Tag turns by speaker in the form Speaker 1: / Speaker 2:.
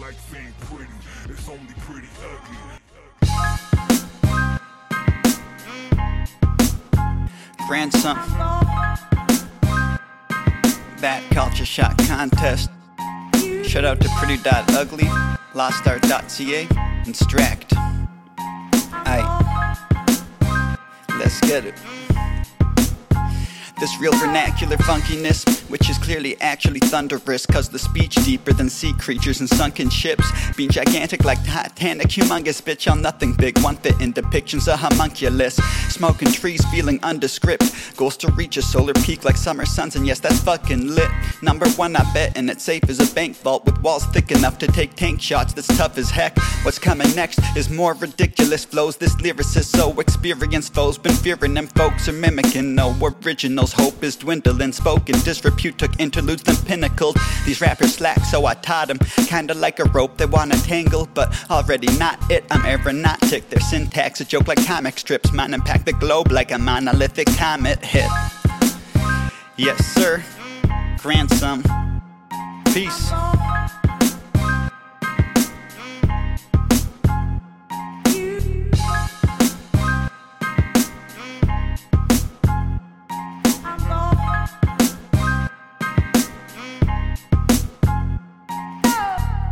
Speaker 1: life ain't pretty, it's only pretty ugly.
Speaker 2: grandson. That culture shock contest. Shout out to Pretty.ugly, LostArt.ca, and Stract. Aight. Let's get it. This real vernacular funkiness, which is clearly actually thunderous, cause the speech deeper than sea creatures and sunken ships. Being gigantic like Titanic, humongous bitch on nothing big. One fit in depictions of homunculus. Smoking trees, feeling undescript. Goals to reach a solar peak like summer suns, and yes, that's fucking lit. Number one, I bet, and it's safe as a bank vault with walls thick enough to take tank shots that's tough as heck. What's coming next is more ridiculous flows. This lyricist so experienced foes been fearing them folks are mimicking no Hope is dwindling, spoken disrepute took interludes then pinnacled. These rappers slack, so I taught them. Kinda like a rope they wanna tangle, but already not it. I'm aeronautic. Their syntax a joke like comic strips. Mine impact the globe like a monolithic comet hit. Yes, sir. Grandson. Peace.